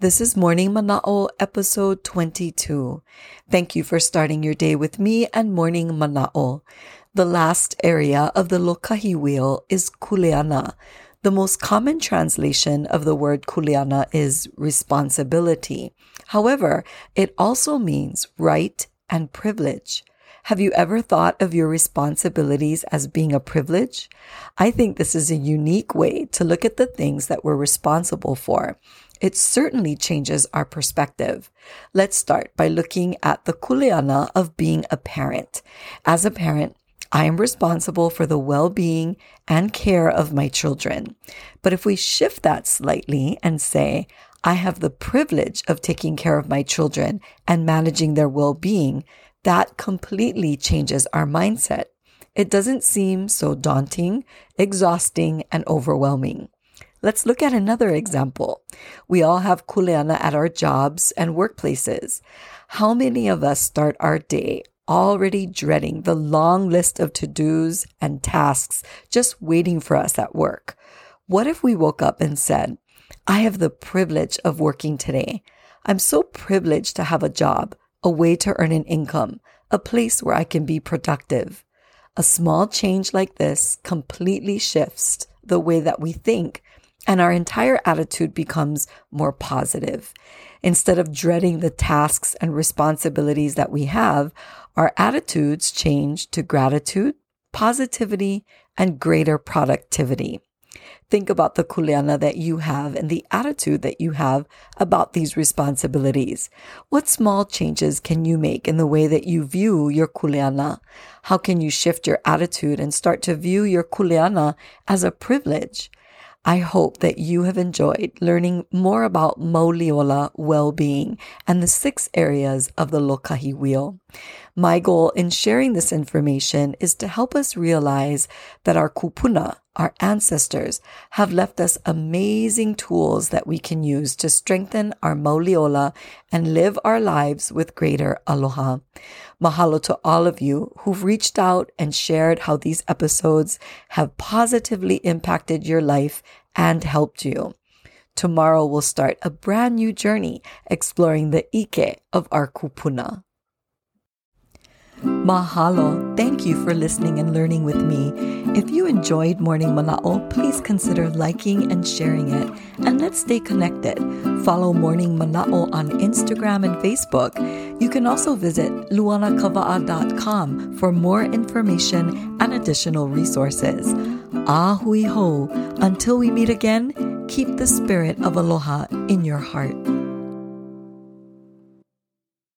This is Morning Mana'o, episode 22. Thank you for starting your day with me and Morning Mana'o. The last area of the Lokahi wheel is kuleana. The most common translation of the word kuleana is responsibility. However, it also means right and privilege. Have you ever thought of your responsibilities as being a privilege? I think this is a unique way to look at the things that we're responsible for it certainly changes our perspective. Let's start by looking at the kuleana of being a parent. As a parent, I am responsible for the well-being and care of my children. But if we shift that slightly and say, I have the privilege of taking care of my children and managing their well-being, that completely changes our mindset. It doesn't seem so daunting, exhausting, and overwhelming. Let's look at another example. We all have kuleana at our jobs and workplaces. How many of us start our day already dreading the long list of to-dos and tasks just waiting for us at work? What if we woke up and said, I have the privilege of working today. I'm so privileged to have a job, a way to earn an income, a place where I can be productive. A small change like this completely shifts the way that we think and our entire attitude becomes more positive. Instead of dreading the tasks and responsibilities that we have, our attitudes change to gratitude, positivity, and greater productivity. Think about the kuleana that you have and the attitude that you have about these responsibilities. What small changes can you make in the way that you view your kuleana? How can you shift your attitude and start to view your kuleana as a privilege? I hope that you have enjoyed learning more about Mauliola well-being and the six areas of the Lokahi wheel. My goal in sharing this information is to help us realize that our kupuna, our ancestors, have left us amazing tools that we can use to strengthen our Mauliola and live our lives with greater aloha. Mahalo to all of you who've reached out and shared how these episodes have positively impacted your life and helped you. Tomorrow we'll start a brand new journey exploring the ike of our kupuna. Mahalo. Thank you for listening and learning with me. If you enjoyed Morning Mana'o, please consider liking and sharing it. And let's stay connected. Follow Morning Mana'o on Instagram and Facebook. You can also visit luanakava'a.com for more information and additional resources. Ahui ho. Until we meet again, keep the spirit of aloha in your heart.